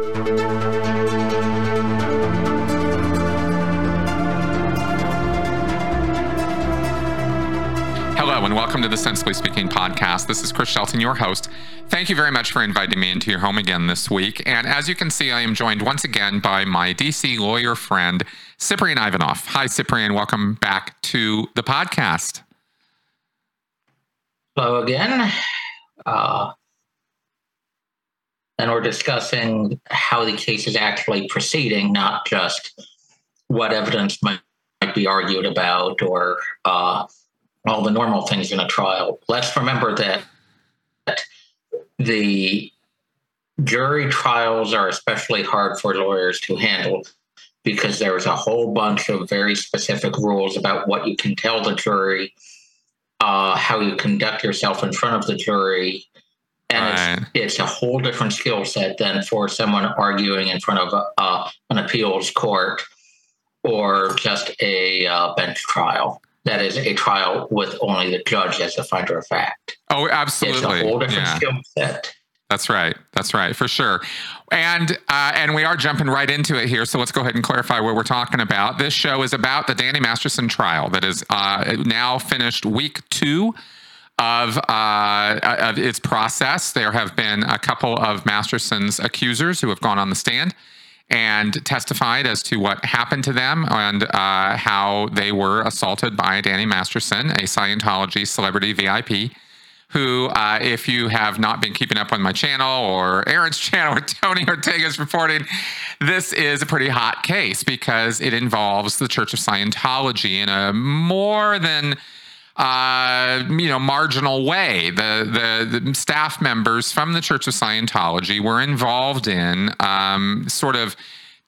Hello, and welcome to the Sensibly Speaking podcast. This is Chris Shelton, your host. Thank you very much for inviting me into your home again this week. And as you can see, I am joined once again by my DC lawyer friend, Ciprian Ivanof. Hi, Ciprian. Welcome back to the podcast. Hello again. Uh, and we're discussing how the case is actually proceeding, not just what evidence might, might be argued about or uh, all the normal things in a trial. Let's remember that the jury trials are especially hard for lawyers to handle because there's a whole bunch of very specific rules about what you can tell the jury, uh, how you conduct yourself in front of the jury. And right. it's, it's, a whole different skill set than for someone arguing in front of a, uh, an appeals court or just a uh, bench trial that is a trial with only the judge as the finder of fact. Oh, absolutely. It's a whole different yeah. skill set. That's right. That's right, for sure. And uh, and we are jumping right into it here. So let's go ahead and clarify what we're talking about. This show is about the Danny Masterson trial that is uh, now finished week two of uh, of its process. There have been a couple of Masterson's accusers who have gone on the stand and testified as to what happened to them and uh, how they were assaulted by Danny Masterson, a Scientology celebrity VIP. Who, uh, if you have not been keeping up on my channel or Aaron's channel or Tony Ortega's reporting, this is a pretty hot case because it involves the Church of Scientology in a more than uh, you know, marginal way. The, the, the staff members from the Church of Scientology were involved in um, sort of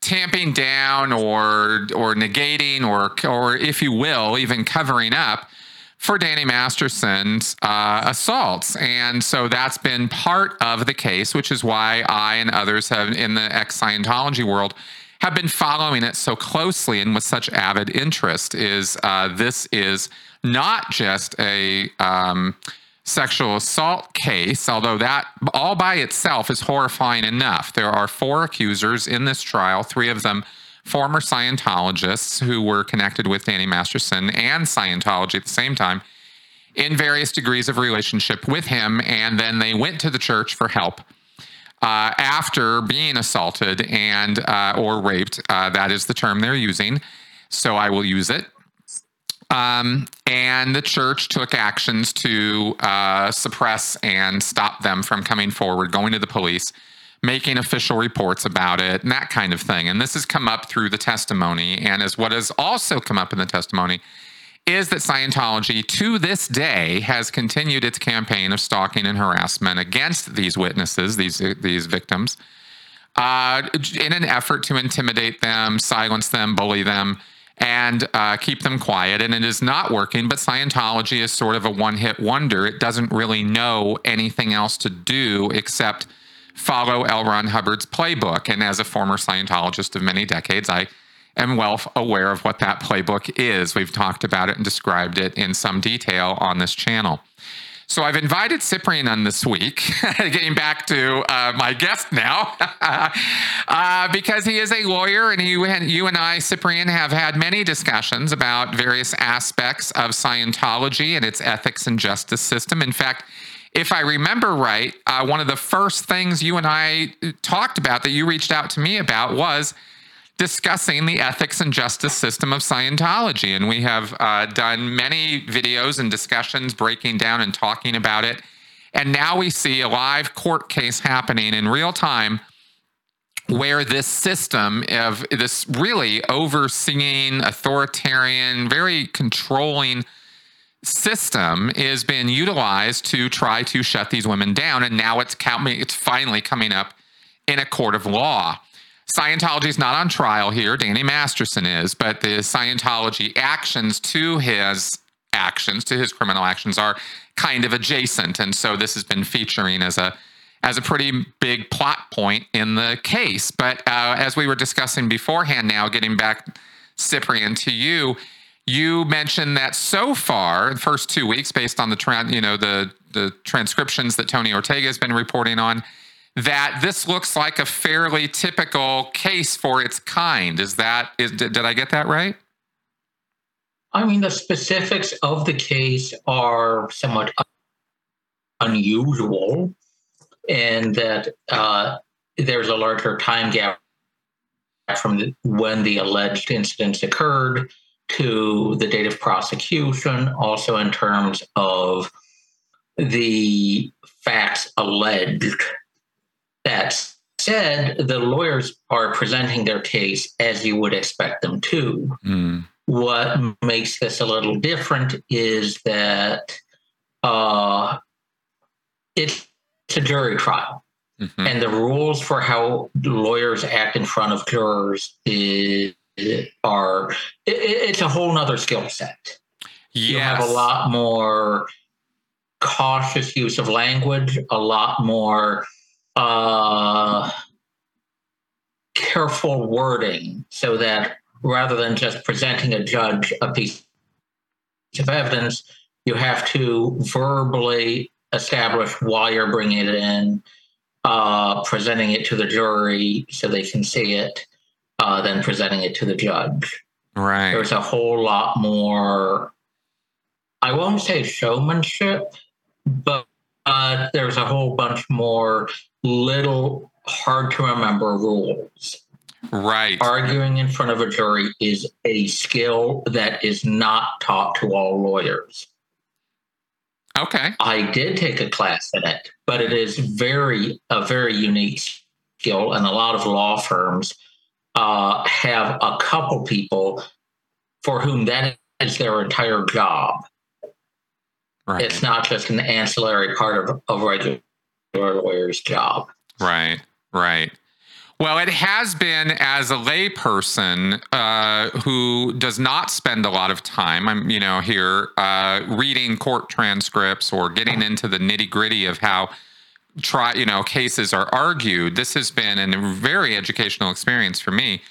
tamping down or or negating or or if you will, even covering up for Danny Masterson's uh, assaults. And so that's been part of the case, which is why I and others have in the ex Scientology world have been following it so closely and with such avid interest. Is uh, this is not just a um, sexual assault case, although that all by itself is horrifying enough. There are four accusers in this trial, three of them former Scientologists who were connected with Danny Masterson and Scientology at the same time in various degrees of relationship with him. And then they went to the church for help. Uh, after being assaulted and uh, or raped, uh, that is the term they're using. So I will use it. Um, and the church took actions to uh, suppress and stop them from coming forward, going to the police, making official reports about it, and that kind of thing. And this has come up through the testimony. And as what has also come up in the testimony is that Scientology to this day has continued its campaign of stalking and harassment against these witnesses, these, these victims, uh, in an effort to intimidate them, silence them, bully them and uh, keep them quiet. And it is not working, but Scientology is sort of a one hit wonder. It doesn't really know anything else to do except follow L. Ron Hubbard's playbook. And as a former Scientologist of many decades, I am well aware of what that playbook is. We've talked about it and described it in some detail on this channel. So I've invited Ciprian on this week, getting back to uh, my guest now, uh, because he is a lawyer and he, you and I, Ciprian, have had many discussions about various aspects of Scientology and its ethics and justice system. In fact, if I remember right, uh, one of the first things you and I talked about that you reached out to me about was discussing the ethics and justice system of Scientology. And we have uh, done many videos and discussions breaking down and talking about it. And now we see a live court case happening in real time where this system of this really overseeing, authoritarian, very controlling system is being utilized to try to shut these women down. And now it's, it's finally coming up in a court of law. Scientology is not on trial here. Danny Masterson is, but the Scientology actions to his actions, to his criminal actions, are kind of adjacent. And so this has been featuring as a as a pretty big plot point in the case. But uh, as we were discussing beforehand, now getting back, Ciprian, to you, you mentioned that so far, the first two weeks, based on the tra- you know the the transcriptions that Tony Ortega has been reporting on, that this looks like a fairly typical case for its kind. Is that is did, did I get that right? I mean, the specifics of the case are somewhat unusual, in that uh, there's a larger time gap from the, when the alleged incidents occurred to the date of prosecution, also in terms of the facts alleged. That said, the lawyers are presenting their case as you would expect them to. Mm. What makes this a little different is that uh, it's a jury trial. Mm-hmm. And the rules for how lawyers act in front of jurors is, are it, it's a whole nother skill set. Yes. You have a lot more cautious use of language, a lot more uh, careful wording, so that rather than just presenting a judge a piece of evidence, you have to verbally establish why you're bringing it in, uh, presenting it to the jury so they can see it, uh, then presenting it to the judge. Right. There's a whole lot more. I won't say showmanship, but uh, there's a whole bunch more little hard to remember rules. Right. Arguing in front of a jury is a skill that is not taught to all lawyers. Okay. I did take a class in it, but it is very a very unique skill, and a lot of law firms uh, have a couple people for whom that is their entire job. Right. It's not just an ancillary part of a regular lawyer's job. Right. Right. Well, it has been as a layperson uh, who does not spend a lot of time, I'm, you know, here uh, reading court transcripts or getting into the nitty gritty of how try, you know, cases are argued. This has been a very educational experience for me.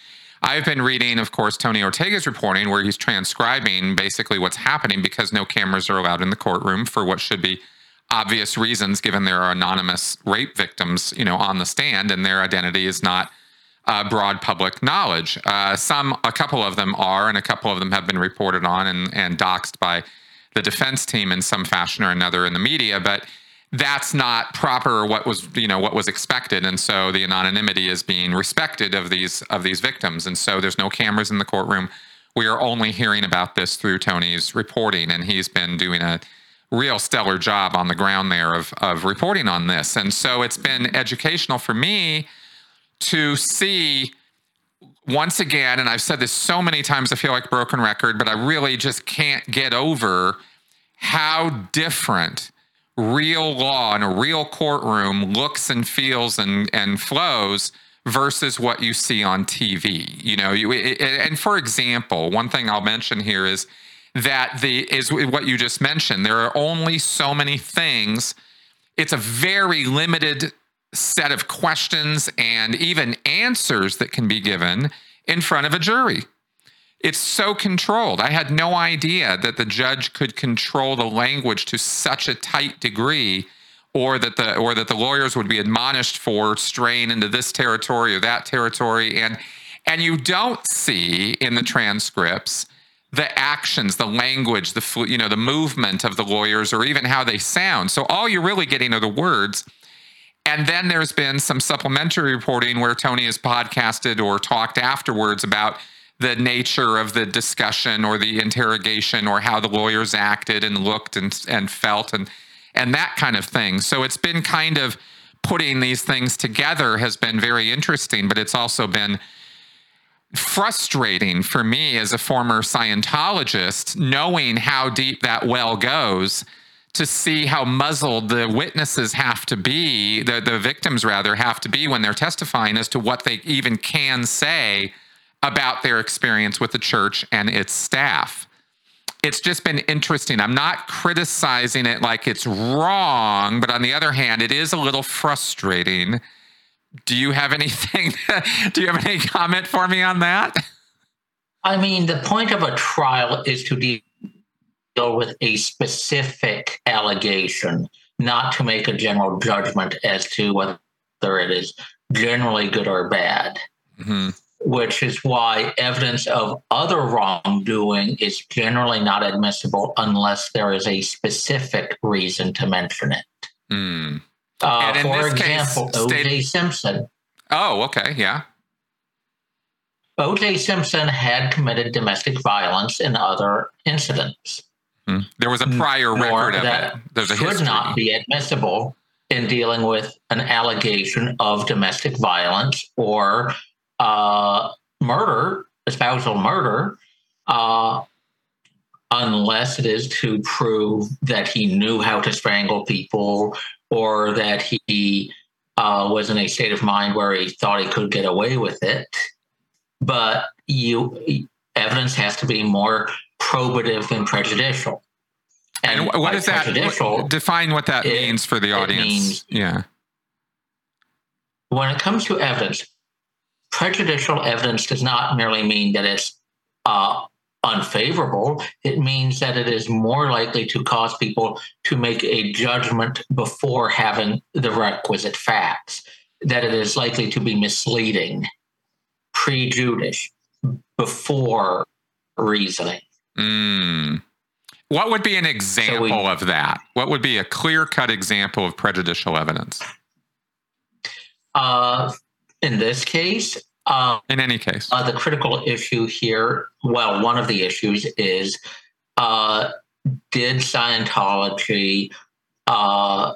I've been reading, of course, Tony Ortega's reporting where he's transcribing basically what's happening because no cameras are allowed in the courtroom for what should be obvious reasons, given there are anonymous rape victims, you know, on the stand, and their identity is not uh, broad public knowledge. Uh, some, a couple of them are, and a couple of them have been reported on and, and doxed by the defense team in some fashion or another in the media, but that's not proper what was you know what was expected. And so the anonymity is being respected of these of these victims. And so there's no cameras in the courtroom. We are only hearing about this through tony's reporting. And he's been doing a real stellar job on the ground there of, of reporting on this. And so it's been educational for me to see once again, and I've said this so many times, I feel like broken record, but I really just can't get over how different real law in a real courtroom looks and feels and, and flows versus what you see on TV. You know, you, and for example, one thing I'll mention here is that the is what you just mentioned. There are only so many things. It's a very limited set of questions and even answers that can be given in front of a jury. It's so controlled. I had no idea that the judge could control the language to such a tight degree or that the or that the lawyers would be admonished for straying into this territory or that territory and and you don't see in the transcripts the actions, the language, the you know the movement of the lawyers, or even how they sound. So all you're really getting are the words. And then there's been some supplementary reporting where Tony has podcasted or talked afterwards about the nature of the discussion or the interrogation or how the lawyers acted and looked and and felt and and that kind of thing. So it's been kind of putting these things together has been very interesting, but it's also been frustrating for me as a former Scientologist, knowing how deep that well goes, to see how muzzled the witnesses have to be, the, the victims rather, have to be when they're testifying as to what they even can say about their experience with the church and its staff. It's just been interesting. I'm not criticizing it like it's wrong, but on the other hand, it is a little frustrating do you have anything? do you have any comment for me on that? I mean, the point of a trial is to deal with a specific allegation, not to make a general judgment as to whether it is generally good or bad. hmm which is why evidence of other wrongdoing is generally not admissible unless there is a specific reason to mention it. Mm. Uh, And in for this case, example, state- O.J. Simpson. Oh, okay. Yeah. O.J. Simpson had committed domestic violence in other incidents. Hmm. There was a prior record of that it. There's a should history. not be admissible in dealing with an allegation of domestic violence or uh, murder, espousal murder, uh, unless it is to prove that he knew how to strangle people or that he uh, was in a state of mind where he thought he could get away with it. But you evidence has to be more probative than prejudicial. And wh- what by that? What- define what that it- means for the audience. yeah. when it comes to evidence, prejudicial evidence does not merely mean that it's uh, unfavorable. It means that it is more likely to cause people to make a judgment before having the requisite facts, that it is likely to be misleading, prejudice, before reasoning. Mm. What would be an example of that? What would be a clear cut example of prejudicial evidence? Uh, in this case, uh, In any case. Uh, the critical issue here, well, one of the issues is uh, did Scientology uh,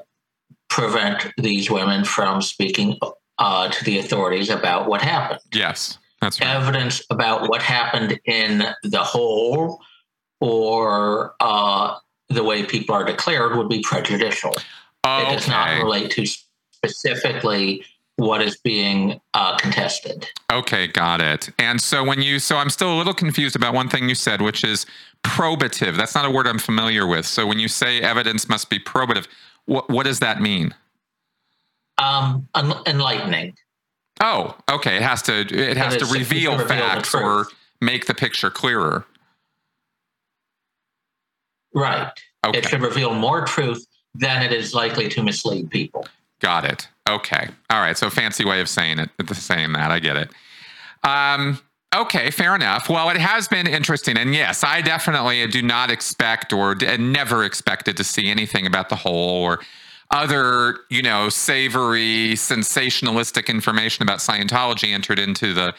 prevent these women from speaking uh, to the authorities about what happened? yes. That's right. Evidence about what happened in the whole or uh, the way people are declared would be prejudicial. It does not relate to specifically what is being uh, contested. Okay, got it. And so when you, so I'm still a little confused about one thing you said, which is probative. That's not a word I'm familiar with. So when you say evidence must be probative, what what does that mean? Um, en- enlightening. Oh, okay. It has to it has It to reveal should reveal facts or make the picture clearer. Right. Okay. It should reveal more truth than it is likely to mislead people. Got it. Okay. All right. So fancy way of saying it, saying that. I get it. Um, okay, fair enough. Well, it has been interesting, and yes, I definitely do not expect or never expected to see anything about the whole or other, you know, savory, sensationalistic information about Scientology entered into the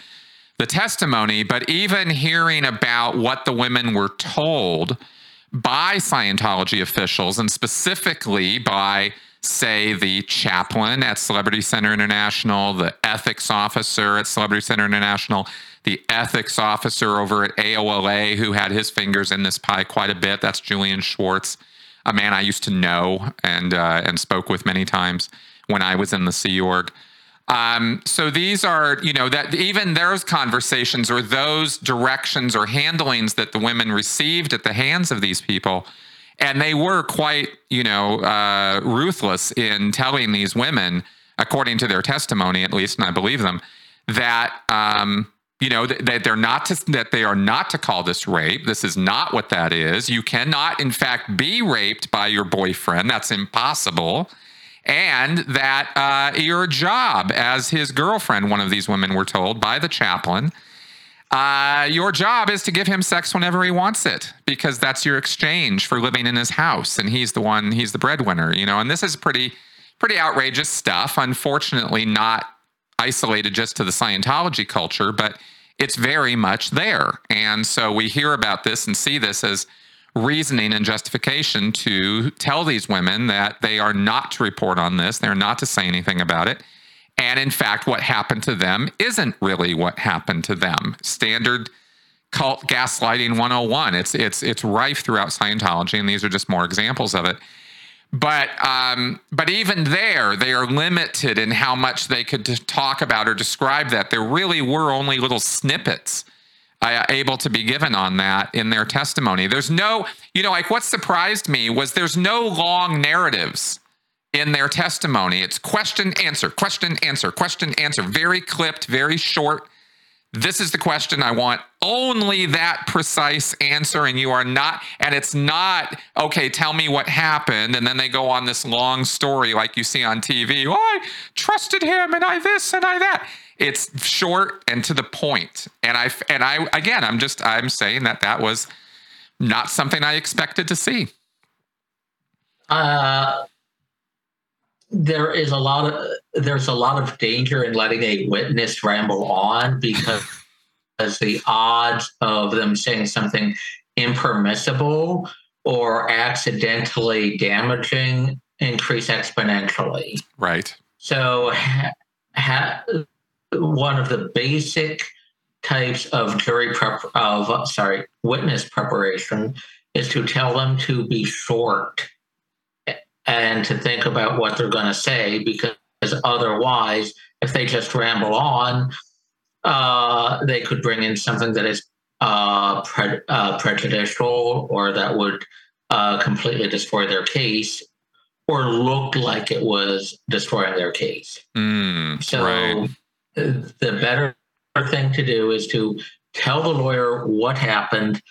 the testimony. But even hearing about what the women were told by Scientology officials, and specifically by, say, the chaplain at Celebrity Center International, the ethics officer at Celebrity Center International, the ethics officer over at AOLA, who had his fingers in this pie quite a bit. That's Julian Swartz, a man I used to know and uh, and spoke with many times when I was in the Sea Org. Um, so these are, you know, that even those conversations or those directions or handlings that the women received at the hands of these people, and they were quite, you know, uh, ruthless in telling these women, according to their testimony, at least, and I believe them, that um, you know that, that they're not to that they are not to call this rape. This is not what that is. You cannot, in fact, be raped by your boyfriend. That's impossible and that uh, your job as his girlfriend, one of these women were told by the chaplain, uh, your job is to give him sex whenever he wants it because that's your exchange for living in his house, and he's the one, he's the breadwinner, you know. And this is pretty, pretty outrageous stuff. Unfortunately, not isolated just to the Scientology culture, but it's very much there. And so we hear about this and see this as reasoning and justification to tell these women that they are not to report on this, they're not to say anything about it. And in fact, what happened to them isn't really what happened to them. Standard cult gaslighting 101. It's it's it's rife throughout Scientology, and these are just more examples of it. But um, but even there, they are limited in how much they could talk about or describe that. There really were only little snippets uh, able to be given on that in their testimony. There's no, you know, like what surprised me was there's no long narratives in their testimony. It's question, answer, question, answer, question, answer. Very clipped, very short this is the question I want only that precise answer. And you are not, and it's not, okay, tell me what happened. And then they go on this long story like you see on TV. Oh, I trusted him and I this and I that. It's short and to the point. And I, and I, again, I'm just, I'm saying that that was not something I expected to see. Uh, there is a lot of there's a lot of danger in letting a witness ramble on because as the odds of them saying something impermissible or accidentally damaging increase exponentially. Right. So, ha, ha, one of the basic types of jury prep of sorry witness preparation is to tell them to be short and to think about what they're going to say because otherwise, if they just ramble on, uh, they could bring in something that is uh, pre- uh, prejudicial or that would uh, completely destroy their case or look like it was destroying their case. Mm, so right. the better thing to do is to tell the lawyer what happened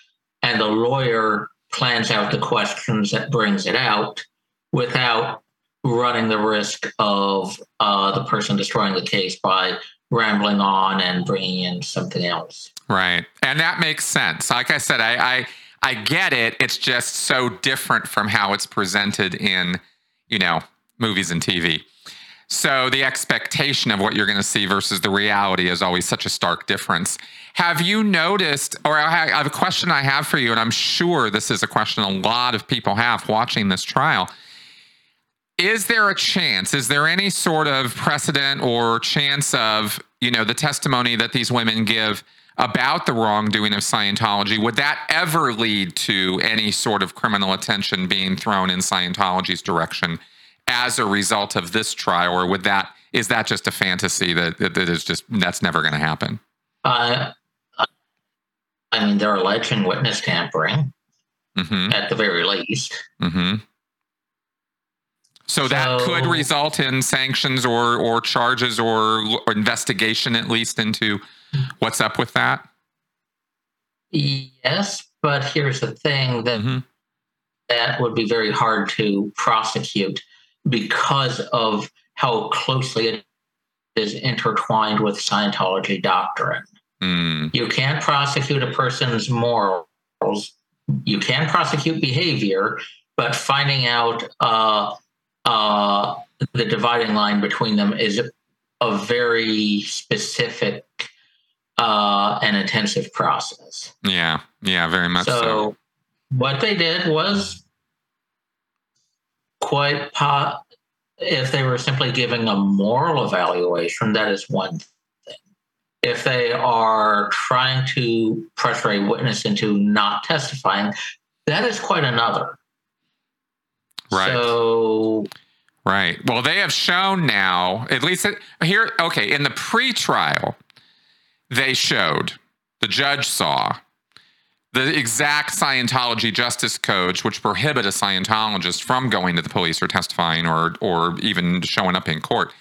and the lawyer plans out the questions that brings it out without running the risk of uh, the person destroying the case by rambling on and bringing in something else. Right, and that makes sense. Like I said, I, I I get it. It's just so different from how it's presented in you know movies and TV. So the expectation of what you're going to see versus the reality is always such a stark difference. Have you noticed, or I have a question I have for you, and I'm sure this is a question a lot of people have watching this trial is there a chance is there any sort of precedent or chance of you know the testimony that these women give about the wrongdoing of scientology would that ever lead to any sort of criminal attention being thrown in scientology's direction as a result of this trial or would that is that just a fantasy that that, is just that's never going to happen uh, i mean they're alleging witness tampering mm-hmm. at the very least mm-hmm. So, so that could result in sanctions or or charges or, or investigation at least into what's up with that. Yes, but here's the thing that mm-hmm. that would be very hard to prosecute because of how closely it is intertwined with Scientology doctrine. Mm. You can't prosecute a person's morals. You can prosecute behavior, but finding out uh, uh, the dividing line between them is a very specific uh, and intensive process. Yeah, yeah, very much so. so. What they did was quite. If they were simply giving a moral evaluation, that is one thing. If they are trying to pressure a witness into not testifying, that is quite another. Right. So Right. Well, they have shown now, at least here, okay, in the pre-trial, they showed, the judge saw the exact Scientology justice codes, which prohibit a Scientologist from going to the police or testifying or or even showing up in court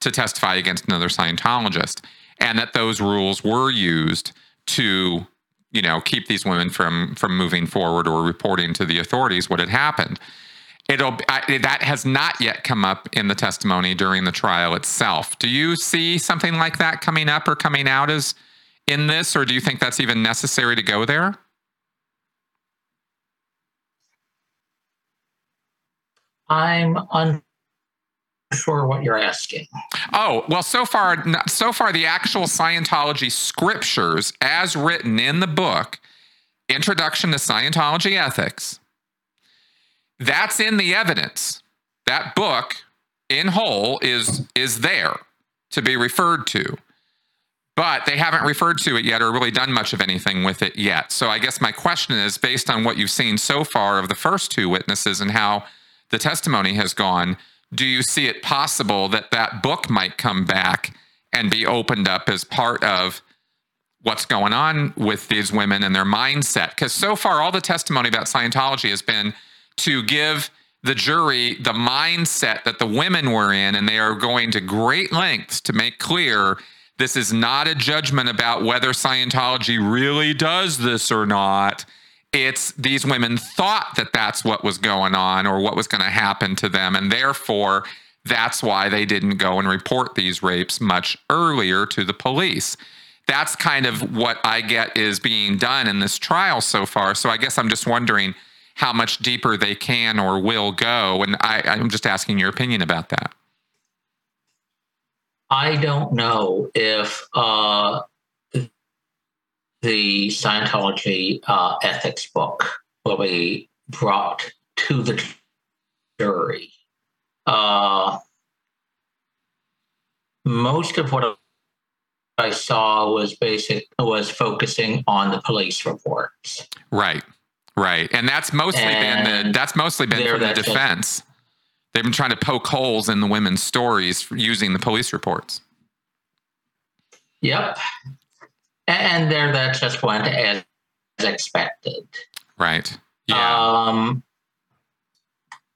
to testify against another Scientologist, and that those rules were used to, you know, keep these women from from moving forward or reporting to the authorities what had happened it'll I, that has not yet come up in the testimony during the trial itself. Do you see something like that coming up or coming out as in this, or do you think that's even necessary to go there? I'm unsure what you're asking. Oh well, so far, so far, the actual Scientology scriptures, as written in the book, Introduction to Scientology Ethics that's in the evidence. That book in whole is is there to be referred to. But they haven't referred to it yet or really done much of anything with it yet. So I guess my question is based on what you've seen so far of the first two witnesses and how the testimony has gone, do you see it possible that that book might come back and be opened up as part of what's going on with these women and their mindset? Because so far, all the testimony about Scientology has been to give the jury the mindset that the women were in, and they are going to great lengths to make clear This is not a judgment about whether Scientology really does this or not. It's these women thought that that's what was going on or what was going to happen to them. And therefore, that's why they didn't go and report these rapes much earlier to the police. That's kind of what I get is being done in this trial so far. So I guess I'm just wondering how much deeper they can or will go. And I, I'm just asking your opinion about that. I don't know if uh, the Scientology uh, ethics book will be brought to the jury. Uh, most of what I saw was basic was focusing on the police reports. Right, right, and that's mostly and been the, that's mostly been for the defense. They've been trying to poke holes in the women's stories using the police reports. Yep, and there that just went as expected. Right. Yeah. Um,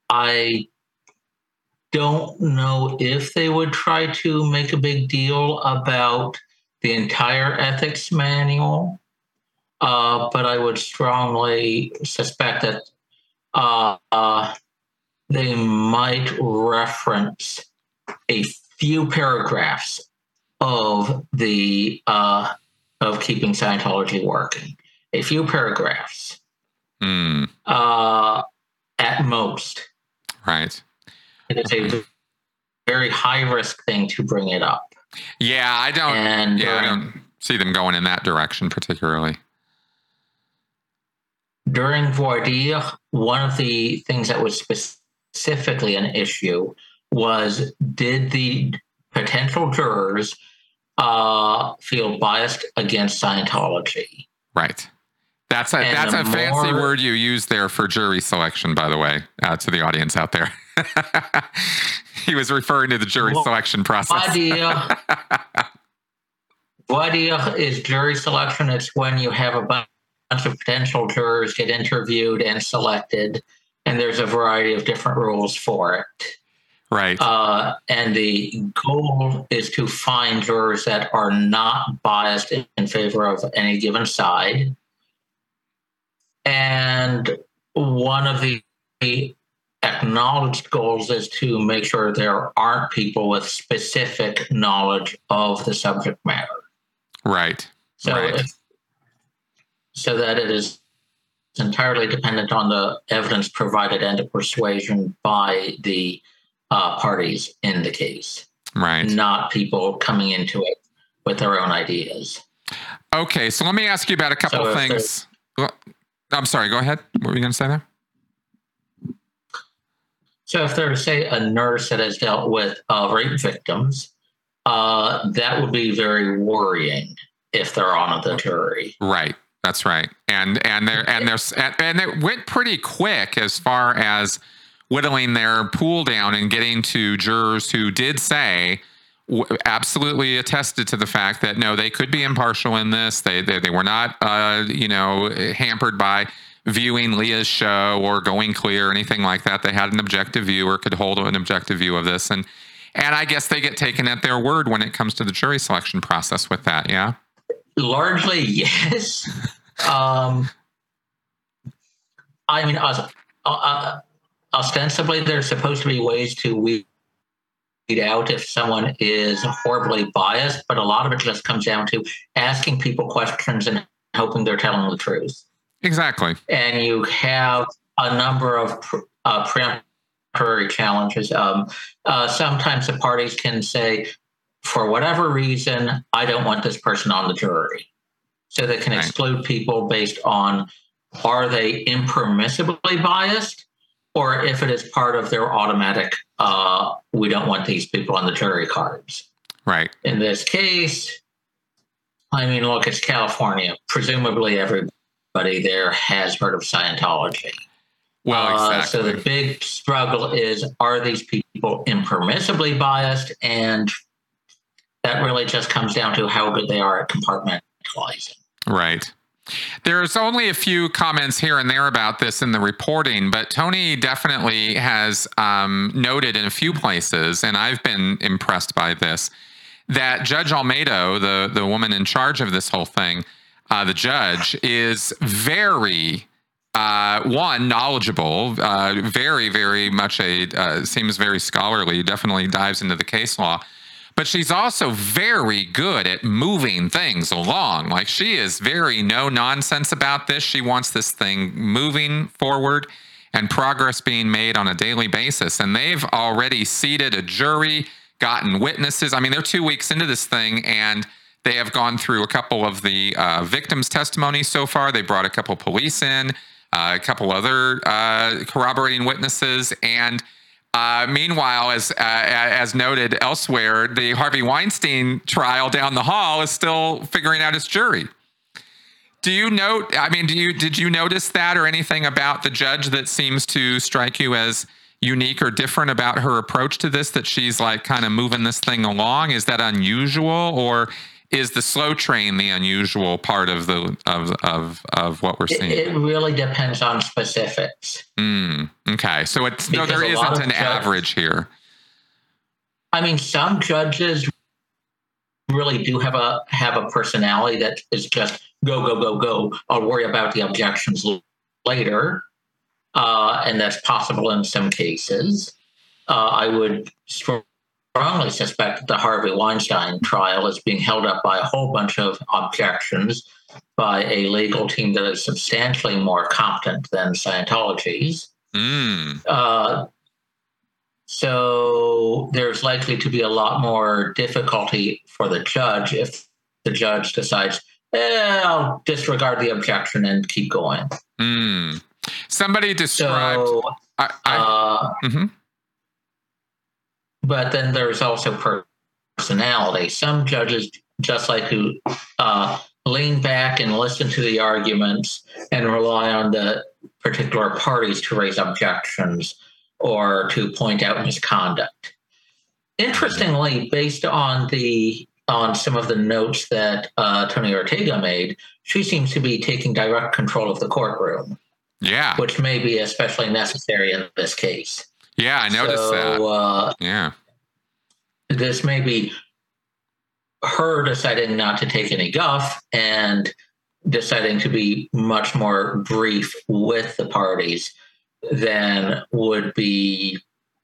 I don't know if they would try to make a big deal about the entire ethics manual, uh, but I would strongly suspect that uh, uh, they might reference a few paragraphs of the uh, of keeping Scientology working. A few paragraphs, mm. at most. Right. It is a very high risk thing to bring it up. Yeah, I don't. And, yeah, I don't see them going in that direction particularly. During voir dire, one of the things that was specifically an issue was did the potential jurors uh, feel biased against Scientology? Right. That's a and that's a more, fancy word you use there for jury selection, by the way, uh, to the audience out there. he was referring to the jury well, selection process. Idea. what is jury selection? It's when you have a bunch of potential jurors get interviewed and selected, and there's a variety of different rules for it. Right. Uh, and the goal is to find jurors that are not biased in favor of any given side. And one of the acknowledged goals is to make sure there aren't people with specific knowledge of the subject matter. Right. So, right. If, so that it is entirely dependent on the evidence provided and the persuasion by the uh, parties in the case. Right. Not people coming into it with their own ideas. Okay, so let me ask you about a couple so things. I'm sorry, go ahead. What were you going to say there? So if there's, say, a nurse that has dealt with uh, rape victims, uh, that would be very worrying if they're on the jury. Right. That's right. And and there and there's and it went pretty quick as far as whittling their pool down and getting to jurors who did say absolutely attested to the fact that no, they could be impartial in this. They they, they were not uh, you know hampered by viewing Leah's show or going clear or anything like that. They had an objective view or could hold an objective view of this. And and I guess they get taken at their word when it comes to the jury selection process with that, yeah? Largely, yes. um, I mean, uh, uh, ostensibly, there's supposed to be ways to weed out if someone is horribly biased, but a lot of it just comes down to asking people questions and hoping they're telling the truth. Exactly. And you have a number of uh, preemptory challenges. Um, uh, sometimes the parties can say, for whatever reason, I don't want this person on the jury. So they can right. exclude people based on are they impermissibly biased or if it is part of their automatic, uh, we don't want these people on the jury cards. Right. In this case, I mean, look, it's California. Presumably, everybody there has heard of Scientology. Well, exactly. Uh, so the big struggle is are these people impermissibly biased? And that really just comes down to how good they are at compartmentalizing. Right. There's only a few comments here and there about this in the reporting, but Tony definitely has um, noted in a few places, and I've been impressed by this, that Judge Olmedo, the the woman in charge of this whole thing, uh, the judge, is very uh, one knowledgeable, uh, very very much a uh, seems very scholarly. Definitely dives into the case law, but she's also very good at moving things along. Like she is very no nonsense about this. She wants this thing moving forward and progress being made on a daily basis. And they've already seated a jury, gotten witnesses. I mean, they're two weeks into this thing and they have gone through a couple of the uh, victims' testimonies so far. They brought a couple police in, uh, a couple other uh, corroborating witnesses, and uh, meanwhile, as uh, as noted elsewhere, the Harvey Weinstein trial down the hall is still figuring out its jury. Do you note? I mean, do you did you notice that or anything about the judge that seems to strike you as unique or different about her approach to this? That she's like kind of moving this thing along. Is that unusual, or is the slow train the unusual part of the of of of what we're seeing? It, it really depends on specifics. Mm, okay, so it's because no, there isn't an average here. I mean, some judges really do have a have a personality that is just go, go, go, go. I'll worry about the objections later. Uh, and that's possible in some cases. Uh, I would strongly suspect that the Harvey Weinstein trial is being held up by a whole bunch of objections by a legal team that is substantially more competent than Scientology's. Mm. Uh, so there's likely to be a lot more difficulty for the judge if the judge decides eh, I'll disregard the objection and keep going. Mm. Somebody described. So, I, I, uh, mm-hmm. But then there's also personality. Some judges just like to uh, lean back and listen to the arguments and rely on the particular parties to raise objections or to point out misconduct. Interestingly, based on the on some of the notes that uh, Tony Ortega made, she seems to be taking direct control of the courtroom. Yeah. Which may be especially necessary in this case. Yeah, I noticed so, that. Uh, yeah. This may be her deciding not to take any guff and deciding to be much more brief with the parties than would be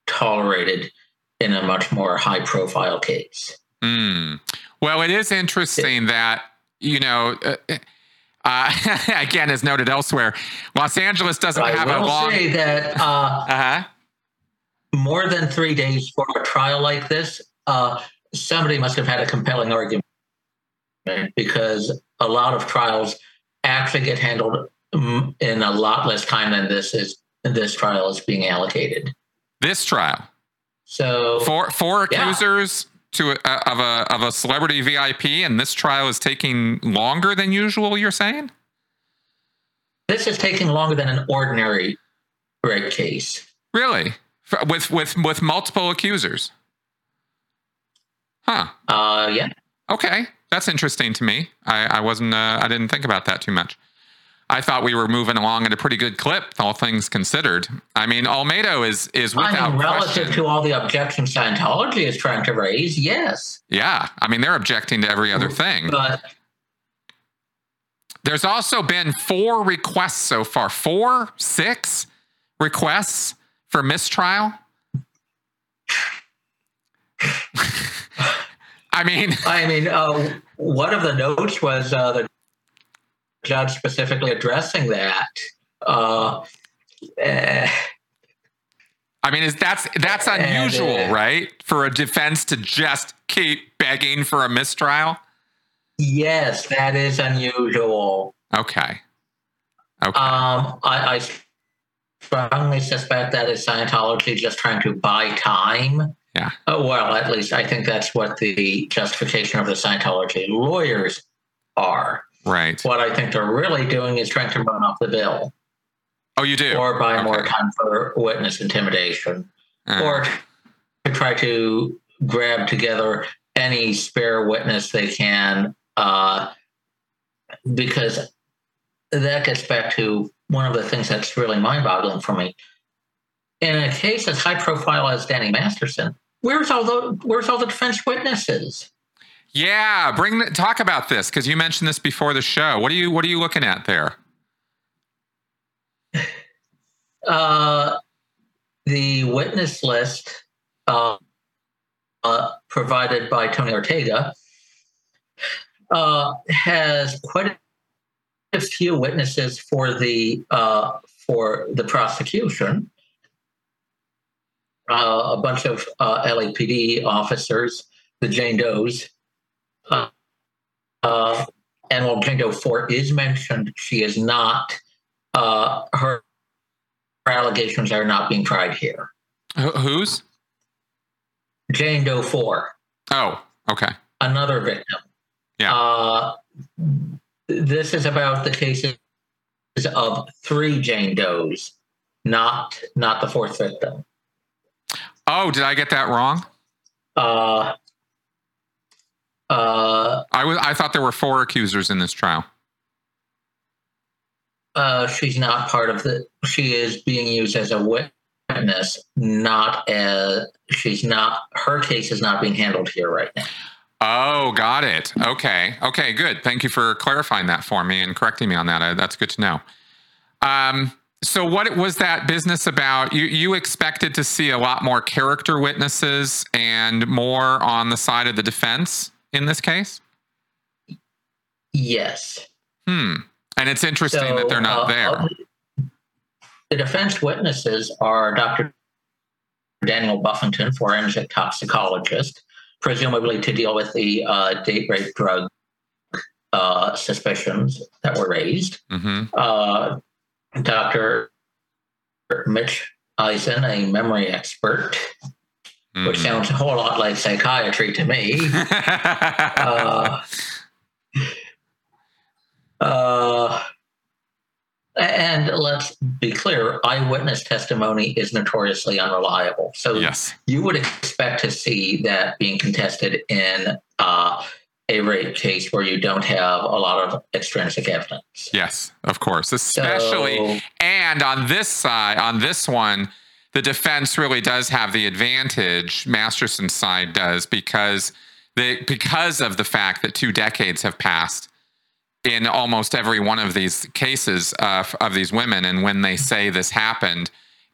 tolerated in a much more high profile case. Mm. Well, it is interesting that, you know, uh, uh, again, as noted elsewhere, Los Angeles doesn't I have a long. say that uh, uh-huh. More than three days for a trial like this, uh, somebody must have had a compelling argument because a lot of trials actually get handled mm, in a lot less time than this is. This trial is being allocated. This trial. So four four accusers. Yeah to a, of a of a celebrity VIP, and this trial is taking longer than usual. You're saying this is taking longer than an ordinary rape case. Really, with with with multiple accusers? Huh. Uh, yeah. Okay, that's interesting to me. I I wasn't uh, I didn't think about that too much. I thought we were moving along at a pretty good clip, all things considered. I mean, Olmedo is is without I mean, relative question. to all the objections Scientology is trying to raise. Yes. Yeah, I mean, they're objecting to every other thing. But there's also been four requests so far, four, six requests for mistrial. I mean, I mean, uh, one of the notes was uh, the judge specifically addressing that. Uh, eh. I mean, is that's that's unusual, and, uh, right? For a defense to just keep begging for a mistrial. Yes, that is unusual. Okay. Okay. Um, I, I strongly suspect that is Scientology just trying to buy time. Yeah. Oh, well, at least I think that's what the justification of the Scientology lawyers are. Right. What I think they're really doing is trying to run off the bill. Oh, you do? Or buy okay. more time for witness intimidation. Uh. Or to try to grab together any spare witness they can. Uh, because that gets back to one of the things that's really mind boggling for me. In a case as high profile as Danny Masterson, where's all the where's all the defense witnesses? Yeah, bring the, talk about this because you mentioned this before the show. What are you What are you looking at there? Uh, the witness list uh, uh, provided by Tony Ortega uh, has quite a few witnesses for the uh, for the prosecution. Uh, a bunch of uh, LAPD officers, the Jane Does, uh, uh, and while Jane Doe Four is mentioned, she is not. Uh, her, her allegations are not being tried here. Wh- Whose? Jane Doe Four? Oh, okay. another victim. Yeah. This is about the cases of three Jane Does, not not the fourth victim. Oh, did I get that wrong? Uh, uh, I was. I thought there were four accusers in this trial. uh, she's not part of the. She is being used as a witness, not as she's not. Her case is not being handled here right now. Oh, got it. Okay. Okay, good. Thank you for clarifying that for me and correcting me on that. Uh, That's good to know. Um, so what was that business about? You you expected to see a lot more character witnesses and more on the side of the defense in this case? Yes. Hmm. And it's interesting that they're not uh, there. The defense witnesses are Dr. Daniel Buffington, forensic toxicologist, presumably to deal with the uh, date rape drug uh, suspicions that were raised. hmm Uh, Dr. Mitch Eisen, a memory expert, Hmm. which sounds a whole lot like psychiatry to me. uh, uh, and let's be clear eyewitness testimony is notoriously unreliable. So yes. you would expect to see that being contested in uh, a rape case where you don't have a lot of extrinsic evidence. Yes, of course. Especially So- And on this side, on this one, the defense really does have the advantage. Masterson's side does because they because of the fact that two decades have passed in almost every one of these cases uh, of these women, and when they say this happened,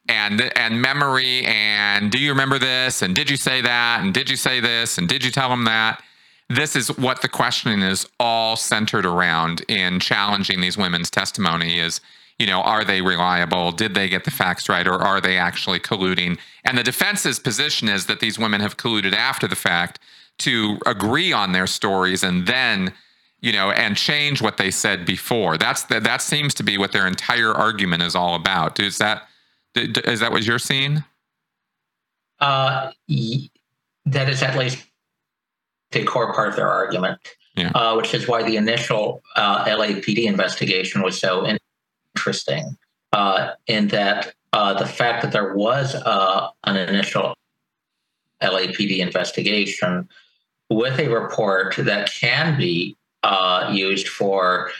and and memory, and do you remember this, and did you say that, and did you say this, and did you tell them that? This is what the questioning is all centered around in challenging these women's testimony is you know, are they reliable? Did they get the facts right? Or are they actually colluding? And the defense's position is that these women have colluded after the fact to agree on their stories and then, you know, and change what they said before. That's the, that seems to be what their entire argument is all about. Is that is that what you're seeing? Uh, that is at least the core part of their argument, Yeah. uh, which is why the initial uh, LAPD investigation was so interesting. Uh, in that uh, the fact that there was uh, an initial LAPD investigation with a report that can be uh, used for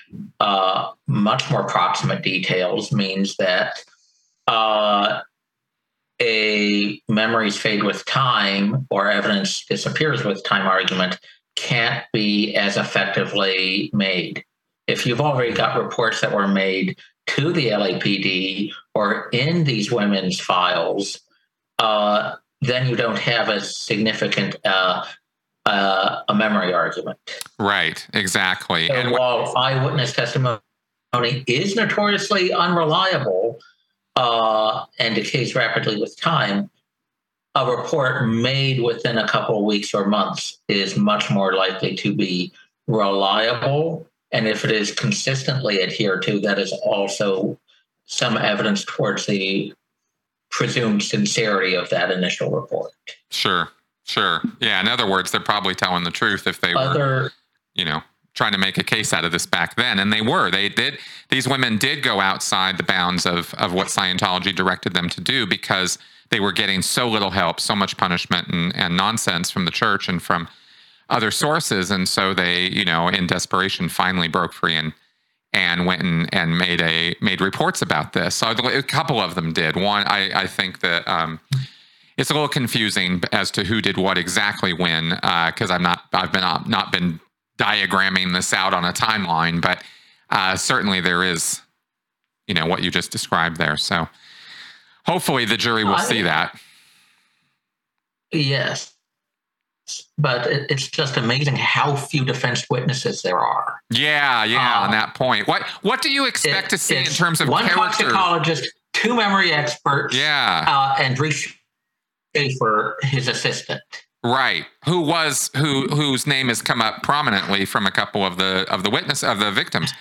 uh, much more proximate details means that uh, a memories fade with time or evidence disappears with time argument can't be as effectively made. If you've already got reports that were made to the LAPD or in these women's files, uh, then you don't have a significant uh, a memory argument. Right, exactly. So and wh- while eyewitness testimony is notoriously unreliable uh, and decays rapidly with time, a report made within a couple of weeks or months is much more likely to be reliable. And if it is consistently adhered to, that is also some evidence towards the presumed sincerity of that initial report. sure, sure. Yeah. In other words, they're probably telling the truth if they were. You know trying to make a case out of this back then and they were they did these women did go outside the bounds of of what scientology directed them to do because they were getting so little help so much punishment and, and nonsense from the church and from other sources and so they you know in desperation finally broke free and and went and, and made a made reports about this so a couple of them did one i i think that um it's a little confusing as to who did what exactly when because uh, I'm not I've been uh, not been diagramming this out on a timeline, but uh, certainly there is, you know, what you just described there. So hopefully the jury will I, see that. Yes, but it, it's just amazing how few defense witnesses there are. Yeah, yeah. Um, on that point, what what do you expect it, to see in terms of one character? toxicologist, two memory experts, yeah, uh, and Dries for his assistant. Right. Who was who whose name has come up prominently from a couple of the of the witness of the victims.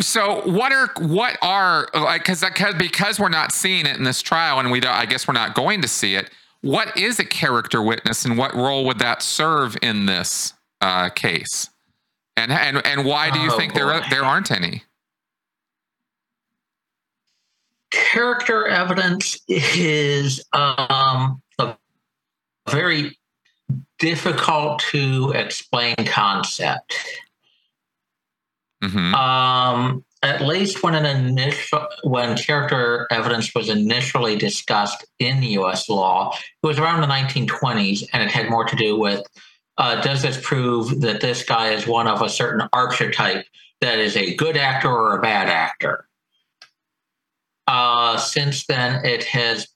So what are what are like because because because we're not seeing it in this trial and we don't, I guess we're not going to see it. What is a character witness and what role would that serve in this uh, case? And and and why do you oh, think boy. there there aren't any? Character evidence is um, a very difficult to explain concept. Mm-hmm. Um, at least when an initial when character evidence was initially discussed in U.S. law, it was around the 1920s, and it had more to do with uh, does this prove that this guy is one of a certain archetype that is a good actor or a bad actor? Uh, since then, it has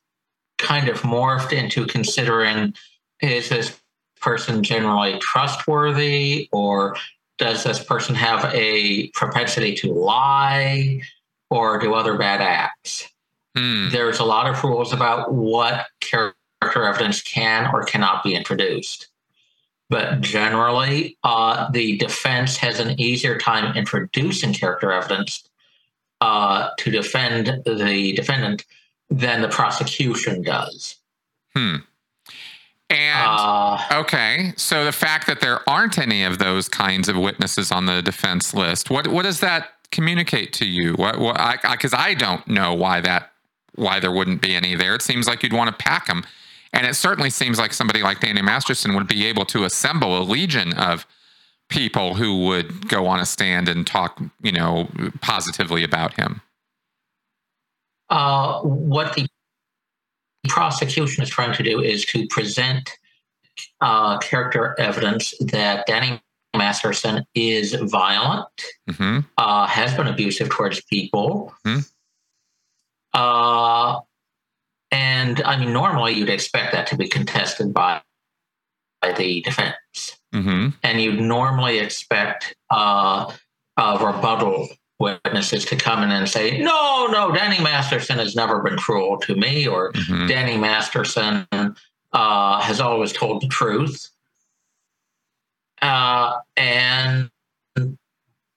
kind of morphed into considering is this person generally trustworthy or does this person have a propensity to lie or do other bad acts? Hmm. There's a lot of rules about what character evidence can or cannot be introduced. But generally, uh, the defense has an easier time introducing character evidence uh, to defend the defendant than the prosecution does. Hmm. And uh, okay, so the fact that there aren't any of those kinds of witnesses on the defense list, what what does that communicate to you? What what because I, I, I don't know why that why there wouldn't be any there. It seems like you'd want to pack them, and it certainly seems like somebody like Danny Masterson would be able to assemble a legion of people who would go on a stand and talk, you know, positively about him. Uh, what the prosecution is trying to do is to present uh, character evidence that Danny Masterson is violent, mm-hmm. uh, has been abusive towards people. Mm-hmm. Uh, and I mean, normally you'd expect that to be contested by, by the defense. Mm-hmm. And you'd normally expect uh, a rebuttal witnesses to come in and say, no, no, Danny Masterson has never been cruel to me, or mm-hmm. Danny Masterson uh, has always told the truth. Uh, and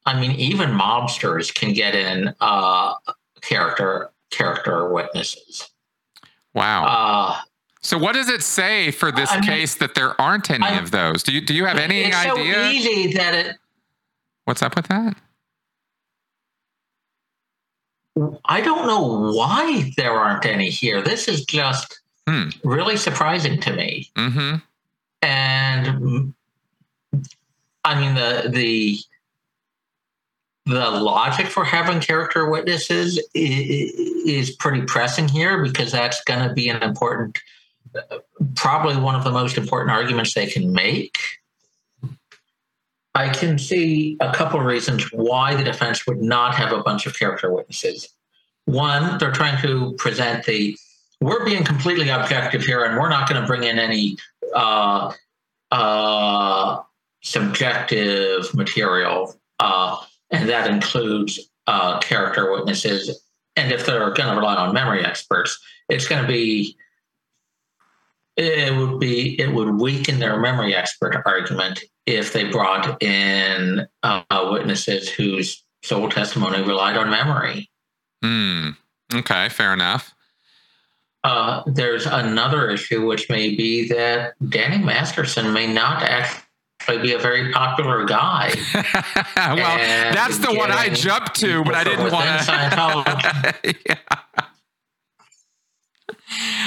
I mean, even mobsters can get in uh, character character witnesses. Wow. So, what does it say for this I case that there aren't any I, of those? Do you do you have any it's idea? so easy that it. What's up with that? I don't know why there aren't any here. This is just hmm. really surprising to me. Mm-hmm. And I mean the the the logic for having character witnesses is, pretty pressing here because that's going to be an important, probably one of the most important arguments they can make. I can see a couple of reasons why the defense would not have a bunch of character witnesses. One, they're trying to present the we're being completely objective here, and we're not going to bring in any uh, uh, subjective material, uh, and that includes uh, character witnesses. And if they're going to rely on memory experts, it's going to be it would be it would weaken their memory expert argument if they brought in uh, witnesses whose sole testimony relied on memory. Hmm. Okay, fair enough. Uh, there's another issue, which may be that Danny Masterson may not actually be a very popular guy. well, and that's the one I jumped to, but I didn't want to. yeah.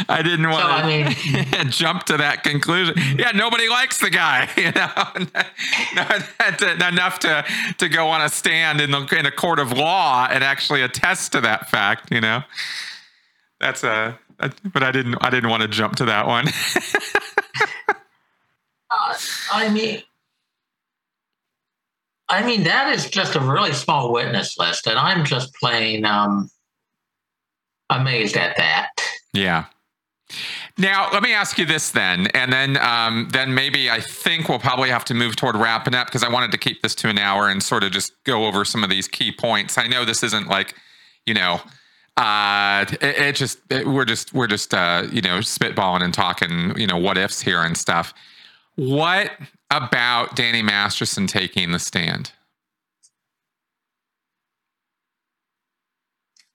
I didn't want so, to I mean, jump to that conclusion. Yeah, nobody likes the guy, you know, enough to to go on a stand in the in a court of law and actually attest to that fact. You know, that's a but I didn't. I didn't want to jump to that one. uh, I mean, I mean that is just a really small witness list, and I'm just plain um, amazed at that. Yeah. Now, let me ask you this then, and then um, then maybe I think we'll probably have to move toward wrapping up because I wanted to keep this to an hour and sort of just go over some of these key points. I know this isn't like, you know, uh, it, it just it, we're just we're just uh, you know spitballing and talking you know what ifs here and stuff. What about Danny Masterson taking the stand?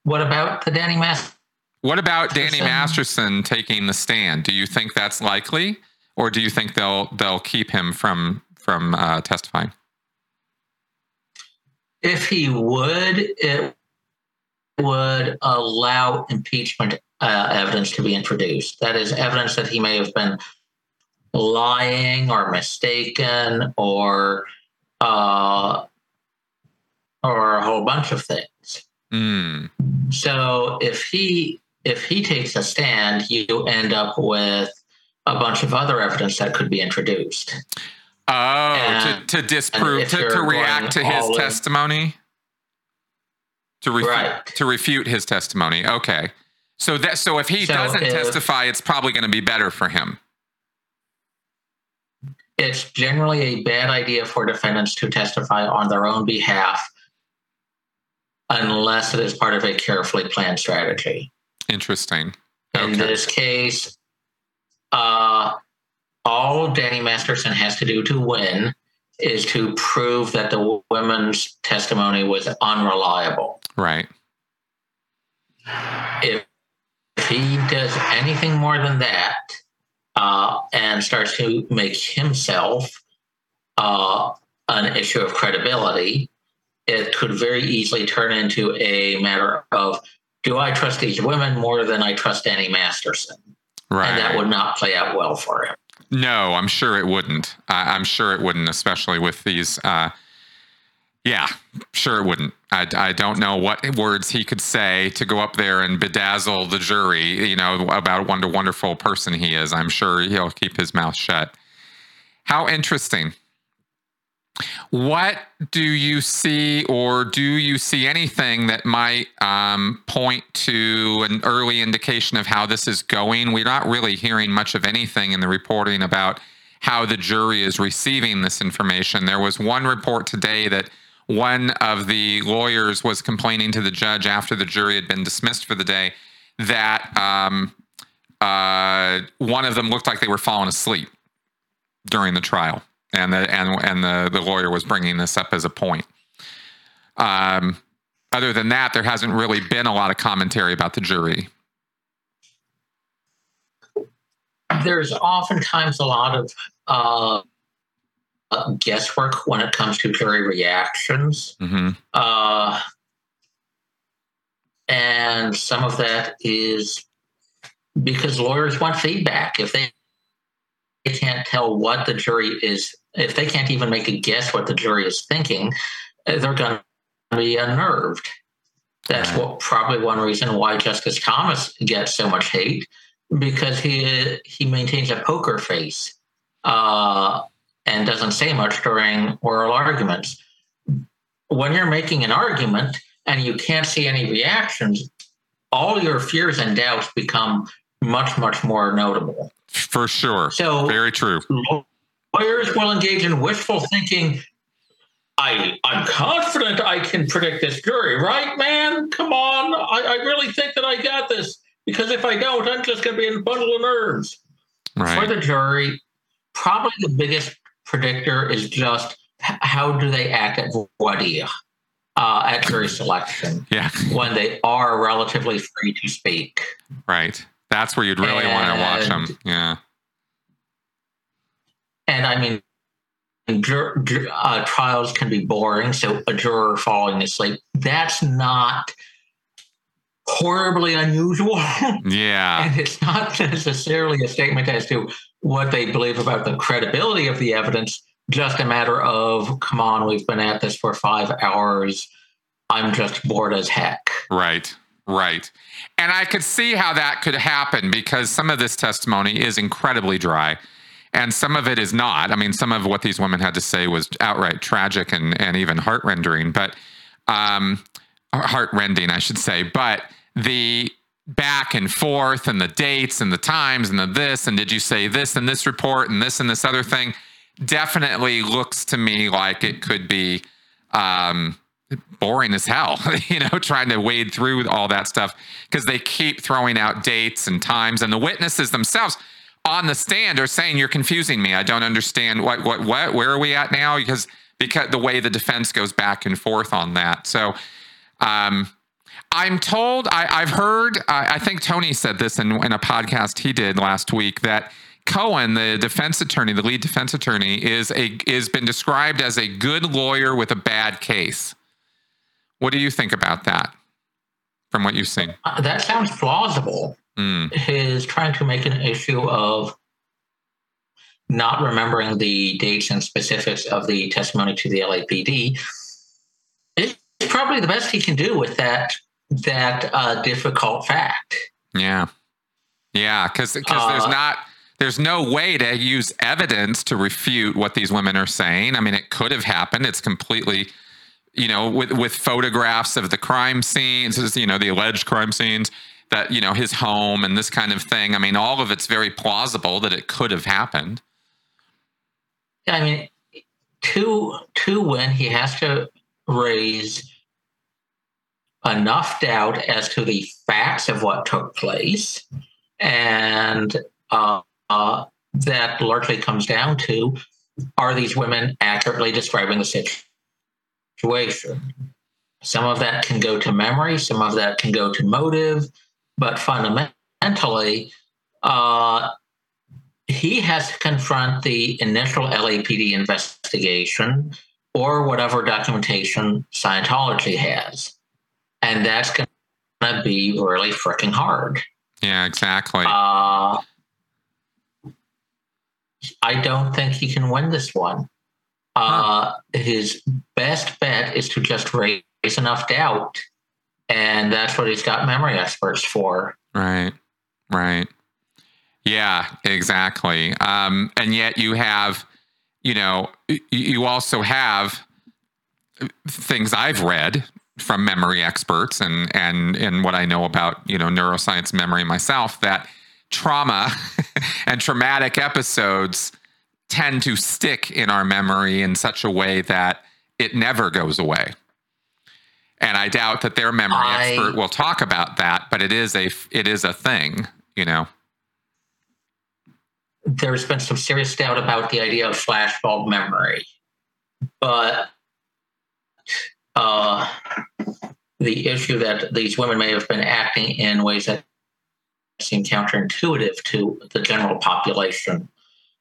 What about the Danny Masterson? What about Danny Masterson taking the stand? Do you think that's likely, or do you think they'll they'll keep him from from uh, testifying? If he would, it would allow impeachment uh, evidence to be introduced. That is evidence that he may have been lying or mistaken or uh, or a whole bunch of things. Mm. So if he if he takes a stand, you end up with a bunch of other evidence that could be introduced. Oh, to, to disprove, to, to react to his testimony? To, refu- right. to refute his testimony. Okay. So that so if he so doesn't if, testify, it's probably going to be better for him. It's generally a bad idea for defendants to testify on their own behalf unless it is part of a carefully planned strategy. Interesting. In this case, uh, all Danny Masterson has to do to win is to prove that the women's testimony was unreliable. Right. If, if he does anything more than that uh, and starts to make himself uh, an issue of credibility, it could very easily turn into a matter of do I trust these women more than I trust Danny Masterson? Right. And that would not play out well for him. No, I'm sure it wouldn't. I, am sure it wouldn't, especially with these. Uh, yeah, sure it wouldn't. I, I don't know what words he could say to go up there and bedazzle the jury, you know, about what a wonderful person he is. I'm sure he'll keep his mouth shut. How interesting. What do you see, or do you see anything that might um, point to an early indication of how this is going? We're not really hearing much of anything in the reporting about how the jury is receiving this information. There was one report today that one of the lawyers was complaining to the judge after the jury had been dismissed for the day that um, uh, one of them looked like they were falling asleep during the trial and the and and the the lawyer was bringing this up as a point. Um, other than that, there hasn't really been a lot of commentary about the jury. There's oftentimes a lot of uh, guesswork when it comes to jury reactions. Mm-hmm. Uh, and some of that is because lawyers want feedback. If they they can't tell what the jury is, if they can't even make a guess what the jury is thinking, uh, they're going to be unnerved. That's what probably one reason why Justice Thomas gets so much hate because he he maintains a poker face uh, and doesn't say much during oral arguments. When you're making an argument and you can't see any reactions, all your fears and doubts become much much more notable. For sure. So very true. Lawyers will engage in wishful thinking. I I'm confident I can predict this jury, right, man? Come on. I, I really think that I got this. Because if I don't, I'm just gonna be in a bundle of nerves. Right. For the jury, probably the biggest predictor is just how do they act at voir dire, uh, at jury selection yeah. when they are relatively free to speak. Right. That's where you'd really and, want to watch them. Yeah. And I mean, jur- jur- uh, trials can be boring. So a juror falling asleep, that's not horribly unusual. Yeah. and it's not necessarily a statement as to what they believe about the credibility of the evidence, just a matter of, come on, we've been at this for five hours. I'm just bored as heck. Right. Right. And I could see how that could happen because some of this testimony is incredibly dry and some of it is not. I mean, some of what these women had to say was outright tragic and, and even heart rendering, but um, heart rending, I should say. But the back and forth and the dates and the times and the this and did you say this in this report and this and this other thing definitely looks to me like it could be um, boring as hell, you know, trying to wade through all that stuff because they keep throwing out dates and times, and the witnesses themselves on the stand are saying, "You're confusing me. I don't understand what, what, what. Where are we at now?" Because because the way the defense goes back and forth on that. So, um, I'm told I, have heard. I, I think Tony said this in, in a podcast he did last week that. Cohen, the defense attorney, the lead defense attorney, is a is been described as a good lawyer with a bad case. What do you think about that from what you've seen? Uh, that sounds plausible. Mm. His trying to make an issue of not remembering the dates and specifics of the testimony to the LAPD is probably the best he can do with that that uh, difficult fact. Yeah, yeah, because because uh, there's not there's no way to use evidence to refute what these women are saying. I mean, it could have happened. It's completely you know, with with photographs of the crime scenes, you know, the alleged crime scenes, that you know his home and this kind of thing. I mean, all of it's very plausible that it could have happened. I mean, to to win, he has to raise enough doubt as to the facts of what took place, and uh, uh, that largely comes down to: Are these women accurately describing the situation? Situation. Some of that can go to memory, some of that can go to motive, but fundamentally, uh, he has to confront the initial LAPD investigation or whatever documentation Scientology has. And that's going to be really freaking hard. Yeah, exactly. Uh, I don't think he can win this one uh, his best bet is to just raise enough doubt. And that's what he's got memory experts for. Right, right. Yeah, exactly. Um, and yet you have, you know, you also have things I've read from memory experts and and and what I know about you know neuroscience memory myself that trauma and traumatic episodes tend to stick in our memory in such a way that it never goes away. And I doubt that their memory I, expert will talk about that, but it is a it is a thing, you know. There's been some serious doubt about the idea of flashbulb memory, but uh, the issue that these women may have been acting in ways that seem counterintuitive to the general population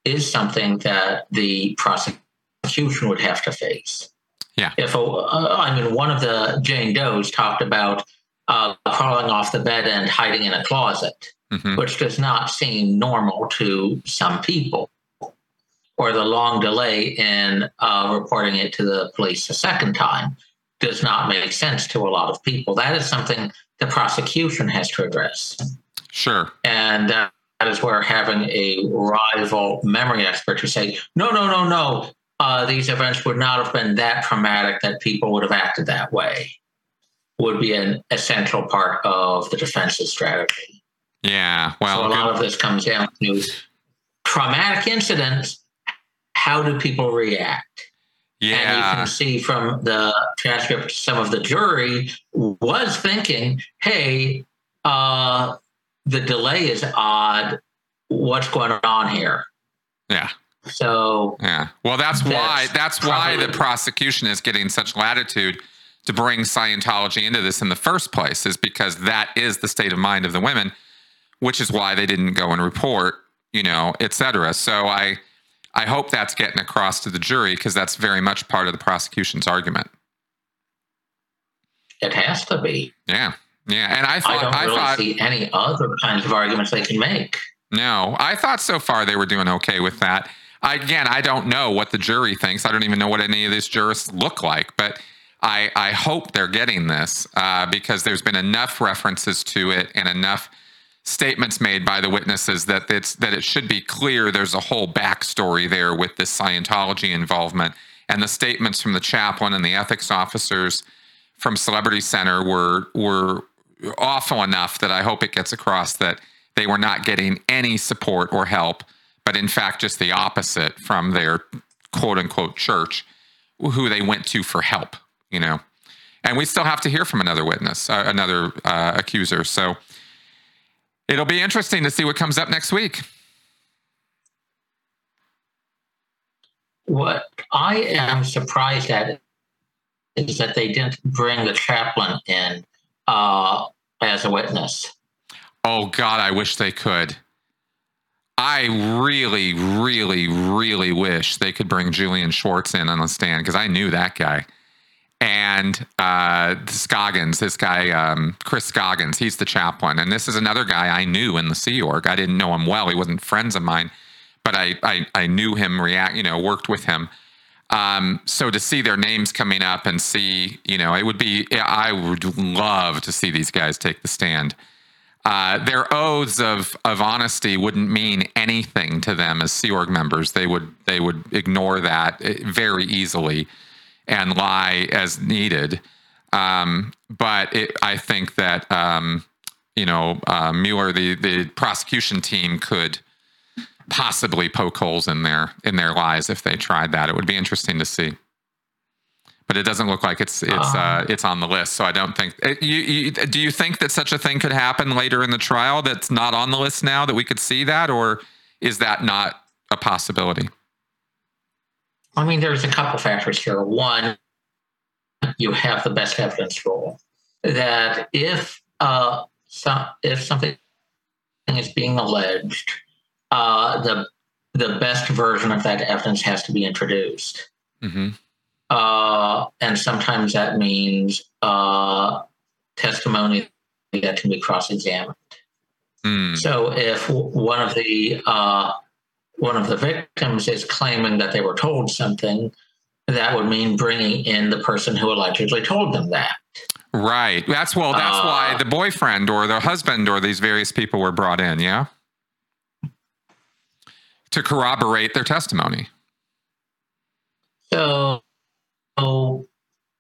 is something that the prosecution would have to face. Yeah. If a, uh, I mean, one of the Jane Does talked about uh, crawling off the bed and hiding in a closet, mm-hmm. which does not seem normal to some people, or the long delay in uh, reporting it to the police a second time does not make sense to a lot of people. That is something the prosecution has to address. Sure. And uh, that is where having a rival memory expert to say, no, no, no, no, uh, these events would not have been that traumatic that people would have acted that way, would be an essential part of the defense's strategy. Yeah, well, so a lot of this comes down to traumatic incidents. How do people react? Yeah. And you can see from the transcript, some of the jury was thinking, hey, uh, the delay is odd. What's going on here? Yeah. So yeah. Well, that's, that's why that's why the prosecution is getting such latitude to bring Scientology into this in the first place is because that is the state of mind of the women, which is why they didn't go and report, you know, et cetera. So I I hope that's getting across to the jury because that's very much part of the prosecution's argument. It has to be. Yeah. Yeah, and I thought I don't I really thought, see any other kinds of arguments they can make. No, I thought so far they were doing okay with that. I, again, I don't know what the jury thinks. I don't even know what any of these jurists look like, but I, I hope they're getting this uh, because there's been enough references to it and enough statements made by the witnesses that it's that it should be clear there's a whole backstory there with this Scientology involvement. And the statements from the chaplain and the ethics officers from Celebrity Center were were awful enough that I hope it gets across that they were not getting any support or help, but in fact just the opposite from their quote unquote church, who they went to for help. You know, and we still have to hear from another witness, uh, another uh, accuser. So it'll be interesting to see what comes up next week. What I am surprised at is that they didn't bring the chaplain in uh, as a witness. Oh God, I wish they could. I really, really, really wish they could bring Julian Swartz in on the stand because I knew that guy. And uh, Scoggins, this guy, um, Chris Scoggins, he's the chaplain. And this is another guy I knew in the Sea Org. I didn't know him well. He wasn't friends of mine, but I, I, I knew him, react, you know, worked with him. Um, so to see their names coming up and see, you know, it would be, I would love to see these guys take the stand. Uh, their oaths of of honesty wouldn't mean anything to them as Sea Org members. They would they would ignore that eh, very easily and lie as needed. Um, but it, I think that um, you know uh, Mueller, the the prosecution team, could possibly poke holes in their in their lies if they tried that. It would be interesting to see. But it doesn't look like it's it's uh, it's on the list, so I don't think. You, you, do you think that such a thing could happen later in the trial that's not on the list now that we could see that, or is that not a possibility? I mean, there's a couple factors here. One, you have the best evidence rule that if uh, some, if something is being alleged uh, the the best version of that evidence has to be introduced. Mm-hmm. Uh, and sometimes that means uh, testimony that can be cross-examined. Mm. So if one of the uh, one of the victims is claiming that they were told something, that would mean bringing in the person who allegedly told them that. Right. That's well. That's why uh, the boyfriend or the husband or these various people were brought in. Yeah to corroborate their testimony. So, so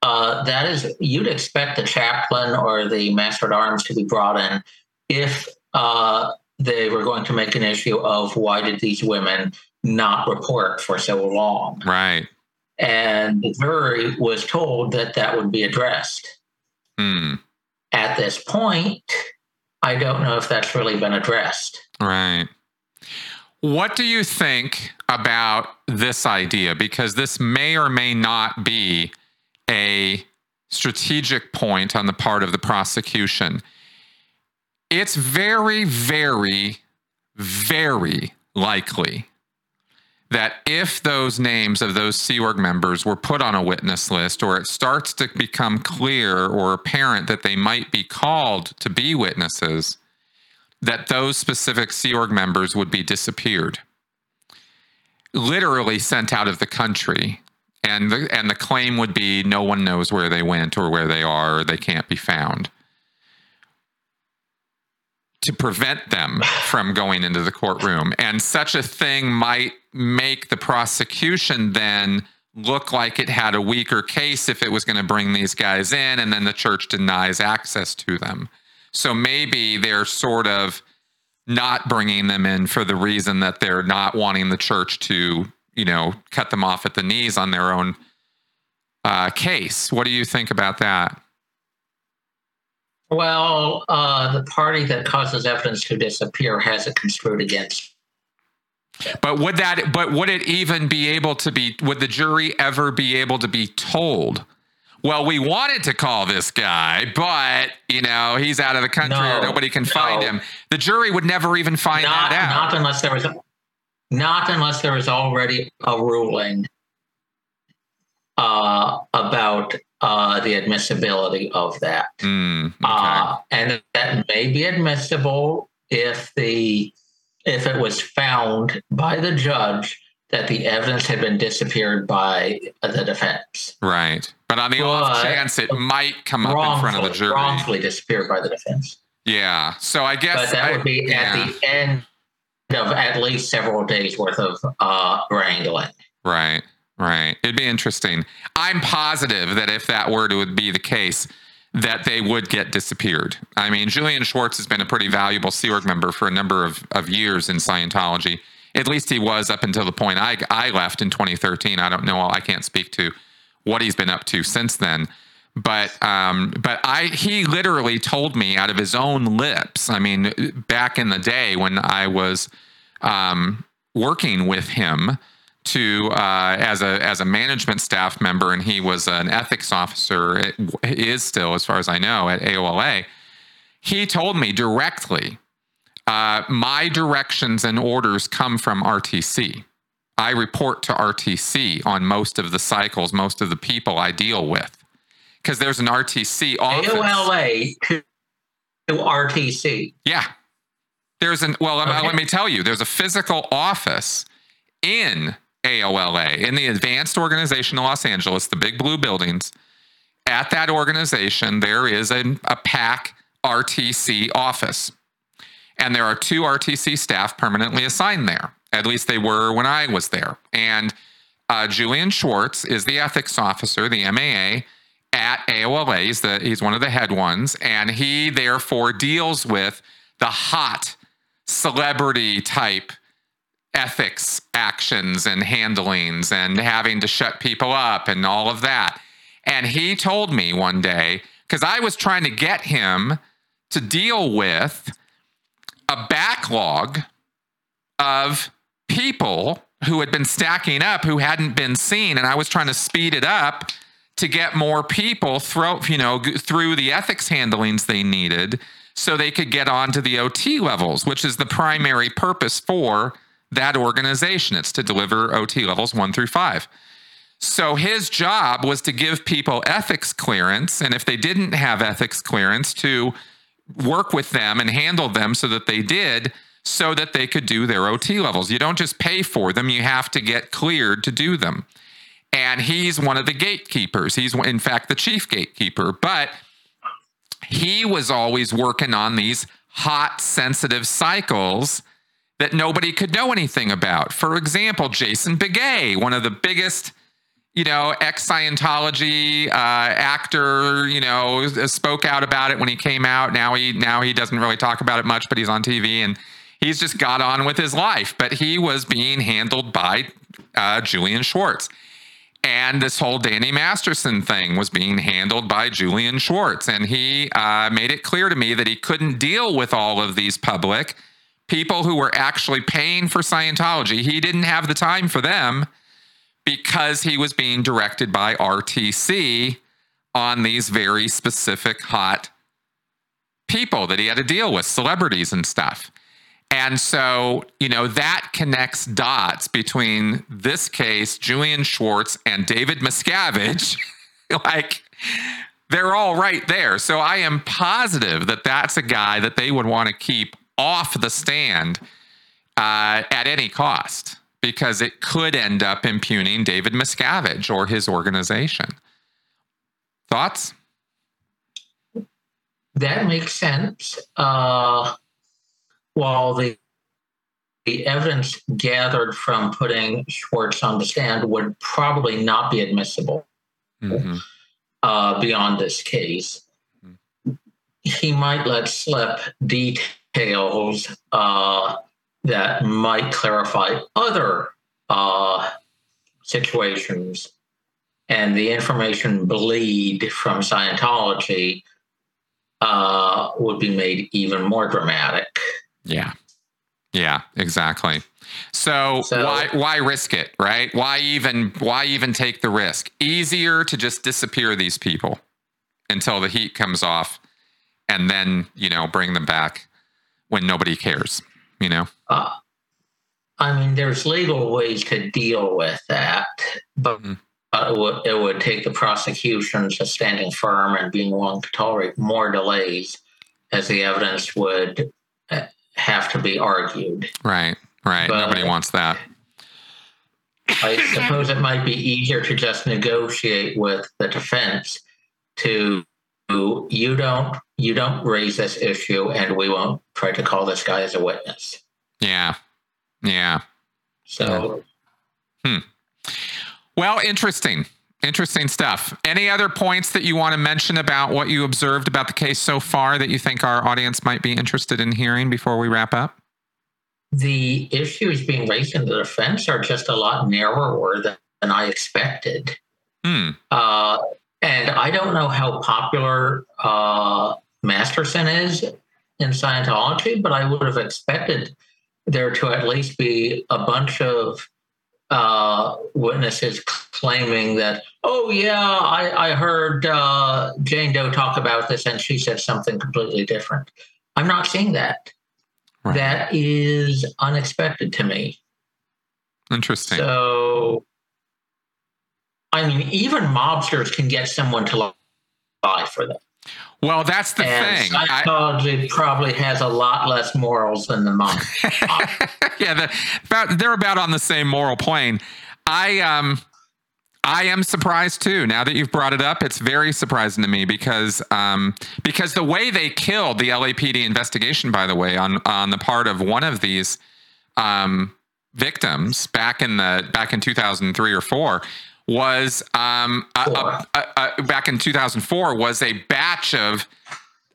uh, that is, you'd expect the chaplain or the master at arms to be brought in if uh, they were going to make an issue of why did these women not report for so long. Right. And the jury was told that that would be addressed. Hmm. At this point, I don't know if that's really been addressed. Right. What do you think about this idea? Because this may or may not be a strategic point on the part of the prosecution. It's very, very, very likely that if those names of those Sea Org members were put on a witness list, or it starts to become clear or apparent that they might be called to be witnesses, that those specific Sea Org members would be disappeared, literally sent out of the country. And the, and the claim would be no one knows where they went or where they are or they can't be found. To prevent them from going into the courtroom. And such a thing might make the prosecution then look like it had a weaker case if it was going to bring these guys in and then the church denies access to them. So maybe they're sort of not bringing them in for the reason that they're not wanting the church to, you know, cut them off at the knees on their own uh, case. What do you think about that? Well, uh, the party that causes evidence to disappear has it construed against. But would that? But would it even be able to be? Would the jury ever be able to be told? Well, we wanted to call this guy, but you know he's out of the country no, or nobody can no. find him. The jury would never even find not, that out. Not unless there was, not unless there was already a ruling uh, about uh, the admissibility of that, mm, okay. uh, and that may be admissible if the if it was found by the judge that the evidence had been disappeared by the defense. Right. But on the off chance it might come up in front of the jury. wrongfully disappeared by the defense. Yeah. So I guess But that I- would be yeah. at the end of at least several days worth of uh, wrangling. Right, right. It'd be interesting. I'm positive that if that were to be the case, that they would get disappeared. I mean, Julian Swartz has been a pretty valuable Sea Org member for a number of, of years in Scientology. At least he was up until the point I, I left in 2013. I don't know. I can't speak to what he's been up to since then. But um, but I he literally told me out of his own lips. I mean, back in the day when I was um, working with him to uh, as a as a management staff member, and he was an ethics officer. It is still, as far as I know, at AOLA. He told me directly, uh, my directions and orders come from RTC. I report to RTC on most of the cycles, most of the people I deal with, because there's an RTC office. AOLA to, RTC. Yeah. There's an well, Okay. let me tell you, there's a physical office in AOLA in the Advanced Organization of Los Angeles, the big blue buildings. At that organization, there is a, a PAC RTC office. And there are two RTC staff permanently assigned there. At least they were when I was there. And uh, Julian Swartz is the ethics officer, the MAA, at AOLA. He's, the, he's one of the head ones. And he therefore deals with the hot celebrity type ethics actions and handlings and having to shut people up and all of that. And he told me one day, because I was trying to get him to deal with a backlog of people who had been stacking up who hadn't been seen. And I was trying to speed it up to get more people through, you know, through the ethics handlings they needed so they could get onto the OT levels, which is the primary purpose for that organization. It's to deliver OT levels one through five. So his job was to give people ethics clearance. And if they didn't have ethics clearance, to work with them and handle them so that they did, so that they could do their OT levels. You don't just pay for them, you have to get cleared to do them. And he's one of the gatekeepers. He's, in fact, the chief gatekeeper. But he was always working on these hot, sensitive cycles that nobody could know anything about. For example, Jason Beghe, one of the biggest, you know, ex Scientology uh, actor, you know, spoke out about it when he came out. Now he now he doesn't really talk about it much, but he's on TV and he's just got on with his life. But he was being handled by uh, Julian Swartz. And this whole Danny Masterson thing was being handled by Julian Swartz. And he uh, made it clear to me that he couldn't deal with all of these public people who were actually paying for Scientology. He didn't have the time for them because he was being directed by RTC on these very specific hot people that he had to deal with, celebrities and stuff. And so, you know, that connects dots between this case, Julian Swartz, and David Miscavige. like, they're all right there. So I am positive that that's a guy that they would want to keep off the stand uh, at any cost because it could end up impugning David Miscavige or his organization. Thoughts? That makes sense. Uh, while the the evidence gathered from putting Swartz on the stand would probably not be admissible Mhm. uh, beyond this case, he might let slip details uh, that might clarify other uh, situations, and the information bleed from Scientology uh, would be made even more dramatic. Yeah. Yeah, exactly. So, So- why why risk it, right? Why even why even take the risk? Easier to just disappear these people until the heat comes off and then, you know, bring them back when nobody cares, you know? Uh, I mean, there's legal ways to deal with that, but Mhm. uh, it, would, it would take the prosecution just standing firm and being willing to tolerate more delays as the evidence would uh, have to be argued. Right. Right. But- Nobody wants that. I suppose it might be easier to just negotiate with the defense to you don't you don't raise this issue and we won't try to call this guy as a witness. Yeah. Yeah. So hmm. Well, interesting. Interesting stuff. Any other points that you want to mention about what you observed about the case so far that you think our audience might be interested in hearing before we wrap up? The issues being raised in the defense are just a lot narrower than, than I expected. Hmm. Uh, and I don't know how popular uh, Masterson is in Scientology, but I would have expected there to at least be a bunch of uh, witnesses claiming that, oh, yeah, I, I heard uh, Jane Doe talk about this and she said something completely different. I'm not seeing that. Right. That is unexpected to me. Interesting. So, I mean, even mobsters can get someone to lie for them. Well, that's the and thing. Scientology I, probably has a lot less morals than the monk. yeah, the, about, they're about on the same moral plane. I um, I am surprised too. Now that you've brought it up, it's very surprising to me because um, because the way they killed the LAPD investigation, by the way, on on the part of one of these um, victims back in the back in 2003 or four was um, a, a, a, back in 2004 was a batch of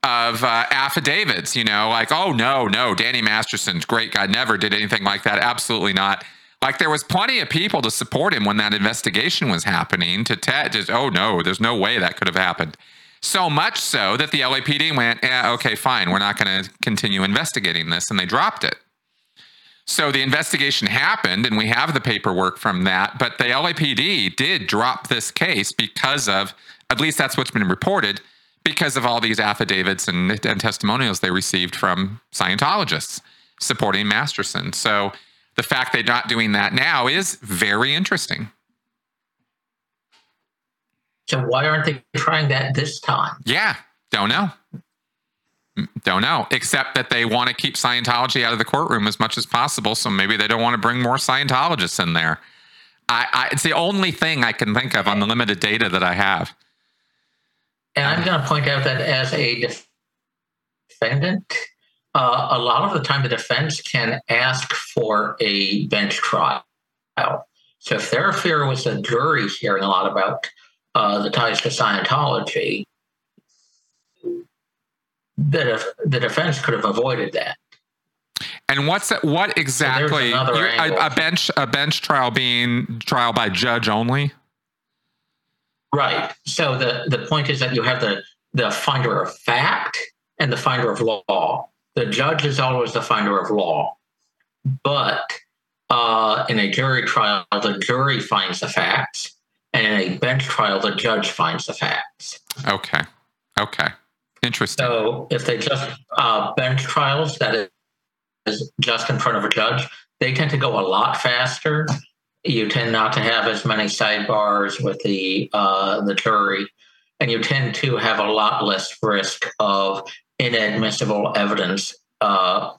of uh, affidavits. You know, like oh no, no, Danny Masterson, great guy, never did anything like that. Absolutely not. Like there was plenty of people to support him when that investigation was happening. To Ted, just oh no, there's no way that could have happened. So much so that the LAPD went, yeah, okay, fine, we're not going to continue investigating this, and they dropped it. So the investigation happened, and we have the paperwork from that. But the LAPD did drop this case because of, at least that's what's been reported, because of all these affidavits and, and testimonials they received from Scientologists supporting Masterson. So the fact they're not doing that now is very interesting. So why aren't they trying that this time? Yeah, don't know. Don't know, except that they want to keep Scientology out of the courtroom as much as possible. So maybe they don't want to bring more Scientologists in there. I, I, it's the only thing I can think of on the limited data that I have. And I'm going to point out that as a defendant, uh, a lot of the time the defense can ask for a bench trial. So if their fear was a jury hearing a lot about uh, the ties to Scientology, the, the defense could have avoided that. And what's that, what exactly so a, a, bench a bench trial being trial by judge only? Right. So the the point is that you have the the finder of fact and the finder of law. The judge is always the finder of law, but uh, in a jury trial, the jury finds the facts, and in a bench trial, the judge finds the facts. Okay. Okay. Interesting. So if they just uh, bench trials, that is just in front of a judge, they tend to go a lot faster. You tend not to have as many sidebars with the uh, the jury, and you tend to have a lot less risk of inadmissible evidence uh,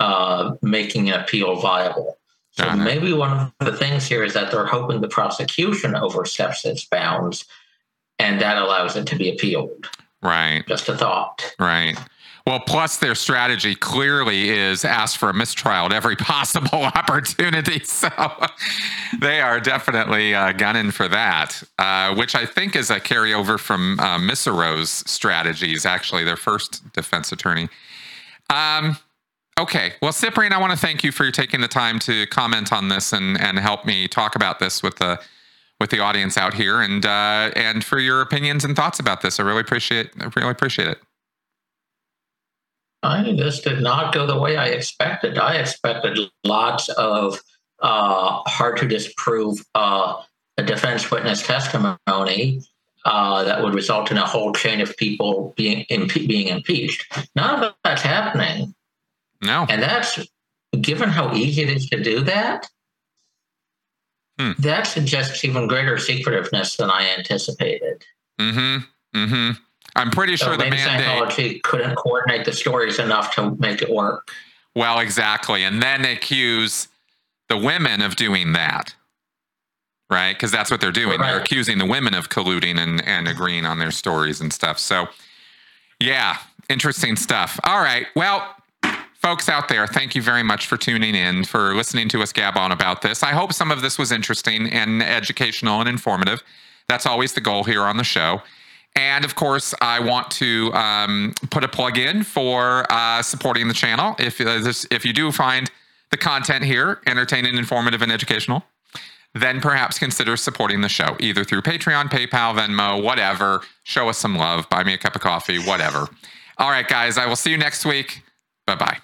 uh, making an appeal viable. So maybe one of the things here is that they're hoping the prosecution oversteps its bounds, and that allows it to be appealed. Right. Just a thought. Right. Well, plus their strategy clearly is ask for a mistrial at every possible opportunity. So they are definitely uh, gunning for that, uh, which I think is a carryover from uh, Mesereau's strategies, actually, their first defense attorney. Um, okay. Well, Ciprian, I want to thank you for taking the time to comment on this and, and help me talk about this with the with the audience out here and uh, and for your opinions and thoughts about this. I really appreciate I really appreciate it. I this did not go the way I expected. I expected lots of uh, hard to disprove uh, a defense witness testimony uh, that would result in a whole chain of people being impe- being impeached. None of that's happening. No, and that's given how easy it is to do that. Hmm. That suggests even greater secretiveness than I anticipated. Mm-hmm. Mm-hmm. I'm pretty so sure the mandate couldn't coordinate the stories enough to make it work. Well, exactly, and then accuse the women of doing that. right? Because that's what they're doing. They're accusing the women of colluding and, and agreeing on their stories and stuff. So, yeah, interesting stuff. All right. Well, folks out there, thank you very much for tuning in, for listening to us gab on about this. I hope some of this was interesting and educational and informative. That's always the goal here on the show. And of course, I want to um, put a plug in for uh, supporting the channel. If uh, this, if you do find the content here entertaining, informative, and educational, then perhaps consider supporting the show either through Patreon, PayPal, Venmo, whatever. Show us some love, buy me a cup of coffee, whatever. All right, guys, I will see you next week. Bye bye.